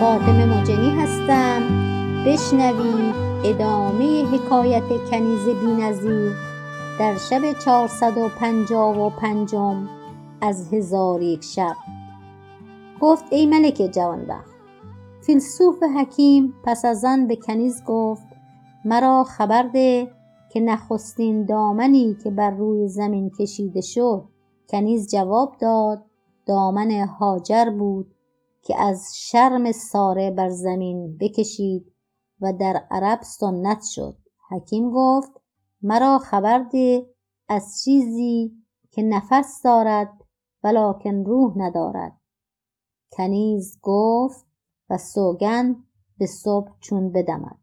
فاطمه مجنی هستم. بشنوید ادامه حکایت کنیز بینظیر در شب چهارصد و پنجاه و پنجم از هزار یک شب. گفت ای ملک جوانبخت فیلسوف حکیم پس از آن به کنیز گفت مرا خبر ده که نخستین دامنی که بر روی زمین کشیده شد کنیز جواب داد دامن هاجر بود. که از شرم ساره بر زمین بکشید و در عرب سنت شد. حکیم گفت مرا خبر ده از چیزی که نفس دارد ولکن روح ندارد. کنیز گفت و سوگند به صبح چون بدمد.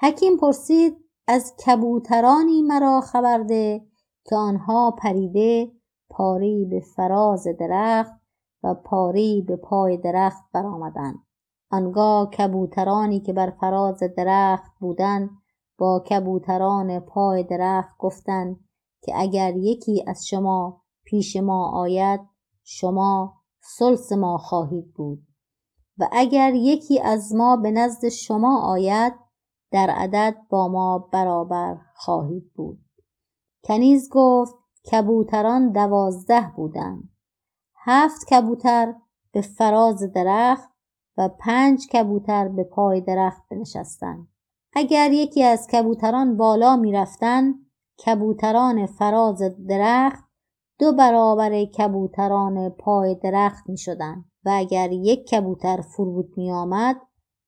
حکیم پرسید از کبوترانی مرا خبر ده که آنها پریده پاره ای به فراز درخت و پاره ای به پای درخت برآمدند. آنگاه کبوترانی که بر فراز درخت بودند با کبوتران پای درخت گفتند که اگر یکی از شما پیش ما آید شما ثلث ما خواهید بود. و اگر یکی از ما به نزد شما آید در عدد با ما برابر خواهید بود. کنیز گفت کبوتران دوازده بودند. هفت کبوتر به فراز درخت و پنج کبوتر به پای درخت بنشستند اگر یکی از کبوتران بالا می‌رفتند کبوتران فراز درخت دو برابر کبوتران پای درخت می‌شدند و اگر یک کبوتر فرود میآمد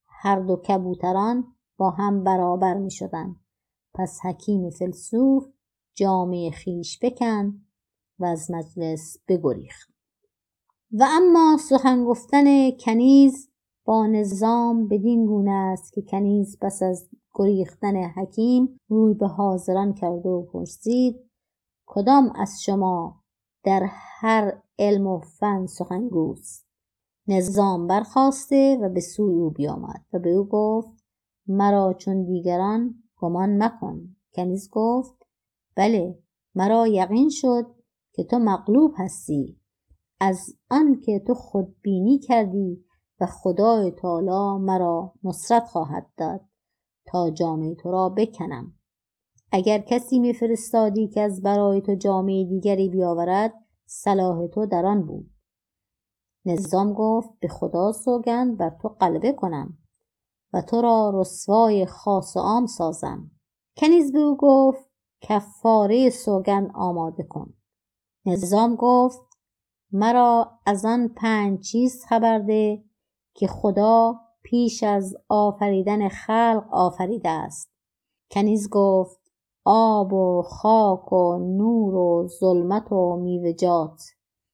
هر دو کبوتران با هم برابر می‌شدند پس حکیم فیلسوف جامه خویش بکند و از مجلس بگریخت. و اما سخن گفتن کنیز با نظام بدین گونه است که کنیز پس از گریختن حکیم روی به حاضران کرد و پرسید کدام از شما در هر علم و فن سخنگوست؟ نظام برخاسته و به سوی او بیامد و به او گفت مرا چون دیگران گمان مکن. کنیز گفت بله مرا یقین شد که تو مغلوب هستی. از آنکه تو خودبینی کردی و خدای تعالی مرا نصرت خواهد داد تا جامه تو را بکنم. اگر کسی میفرستادی که از برای تو جامه دیگری بیاورد صلاح تو در آن بود. نظام گفت به خدا سوگند بر تو غلبه کنم و تو را رسوای خاص و عام سازم. کنیز به او گفت کفاره سوگند آماده کن. نظام گفت مرا از آن پنج چیز خبر ده که خدا پیش از آفریدن خلق آفریده است. کنیز گفت آب و خاک و نور و ظلمت و میوه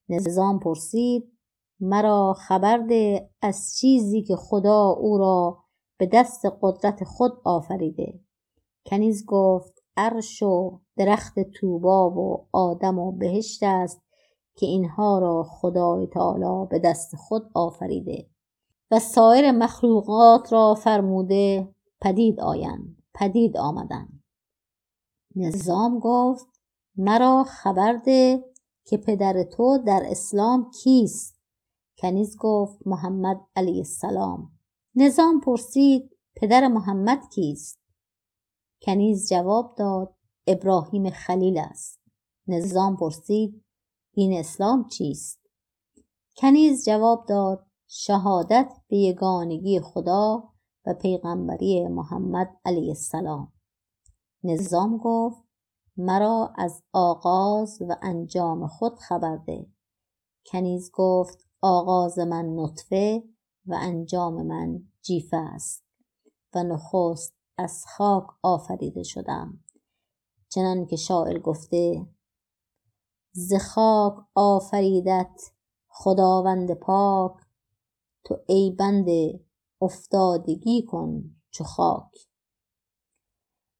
نظام پرسید مرا خبر ده از چیزی که خدا او را به دست قدرت خود آفریده. کنیز گفت عرش و درخت طوبی و آدم و بهشت است که اینها را خدای تعالی به دست خود آفریده و سایر مخلوقات را فرموده پدید آیند پدید آمدند. نظام گفت مرا خبر ده که پدر تو در اسلام کیست؟ کنیز گفت محمد علیه السلام. نظام پرسید پدر محمد کیست؟ کنیز جواب داد ابراهیم خلیل است. نظام پرسید دین اسلام چیست؟ کنیز جواب داد شهادت به یگانگی خدا و پیغمبری محمد علیه السلام. نظام گفت مرا از آغاز و انجام خود خبر ده. کنیز گفت آغاز من نطفه و انجام من جیفه است و نخست از خاک آفریده شدم. چنانکه شاعر گفته ز خاک آفریدت خداوند پاک. تو ای بنده افتادگی کن چو خاک.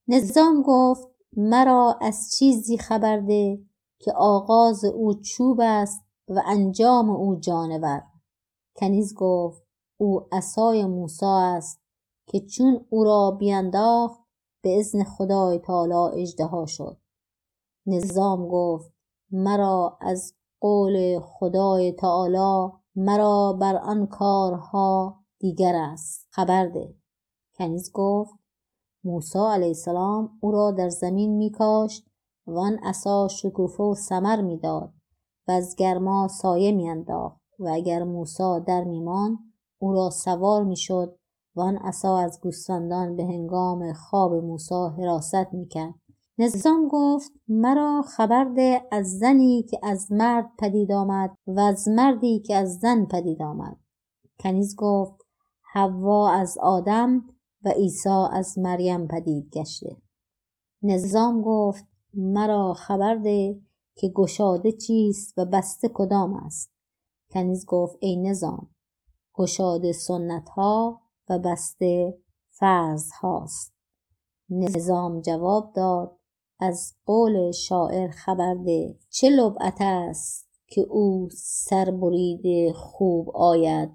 نظام گفت مرا از چیزی خبر ده که آغاز او چوب است و انجام او جانور. کنیز گفت او عصای موسی است که چون او را بینداخت به اذن خدای تعالی اژدها شد. نظام گفت مرا از قول خدای تعالی مرا بر آن کارها دیگر است. خبر ده. کنیز گفت موسی علیه السلام او را در زمین میکاشت و آن عصا شکوفه و ثمر می‌داد و از گرما سایه میانداخت و اگر موسی در میماند او را سوار می‌شد و آن عصا از گوسفندان به هنگام خواب موسی حراست می‌کرد. نظام گفت مرا خبر ده از زنی که از مرد پدید آمد و از مردی که از زن پدید آمد. کنیز گفت حوا از آدم و عیسی از مریم پدید گشته. نظام گفت مرا خبر ده که گشاده چیست و بسته کدام است. کنیز گفت ای نظام گشاده سنت ها و بسته فرض هاست نظام جواب داد از قول شاعر خبر ده چه لعبت است که او سر بریده خوب آید؟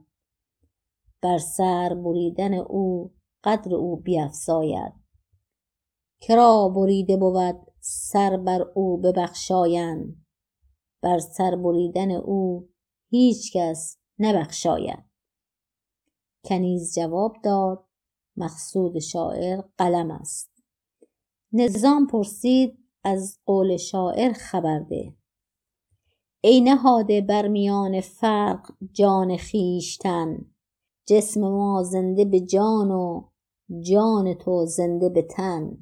بر سر بریدن او قدر او بیفزاید. کرا بریده بود سر بر او ببخشایند بر سر بریدن او هیچکس نبخشاید. کنیز جواب داد مقصود شاعر قلم است. نظام پرسید از قول شاعر خبر ده. ای نهاده بر میان فرق جان خویشتن جسم ما زنده به جان و جان تو زنده به تن.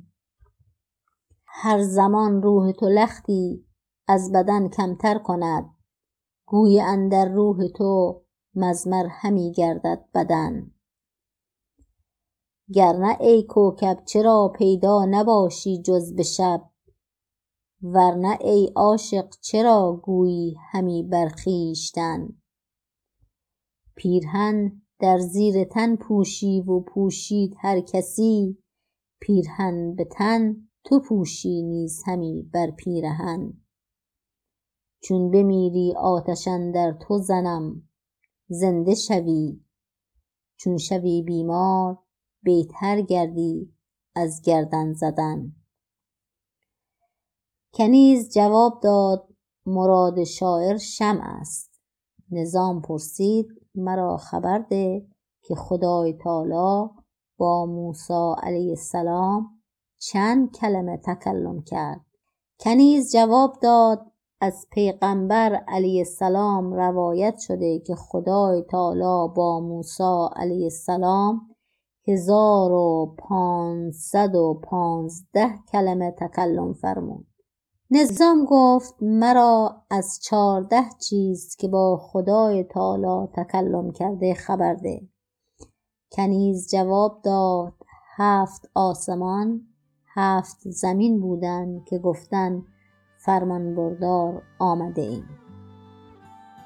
هر زمان روح تو لختی از بدن کمتر کند. گویی اندر روح تو مضمر همی گردد بدن. گرنه ای کوکب چرا پیدا نباشی جز به شب؟ ورنه ای عاشق چرا گویی همی بر خویشتن؟ پیرهن در زیر تن پوشی و پوشید هر کسی. پیرهن به تن تو پوشی نیز همی بر پیرهن. چون بمیری آتش اندر تو زنم زنده شوی. چون شوی بیمار بیتر گردی از گردن زدن. کنیز جواب داد مراد شاعر شمع است. نظام پرسید مرا خبر ده که خدای تعالی با موسی علیه السلام چند کلمه تکلم کرد. کنیز جواب داد از پیغمبر علیه السلام روایت شده که خدای تعالی با موسی علیه السلام هزار و پانصد و پانزده کلمه تکلم فرمود. نظام گفت مرا از چارده چیز که با خدای تعالی تکلم کرده خبر ده. کنیز جواب داد هفت آسمان هفت زمین بودند که گفتند فرمانبردار آمده ایم.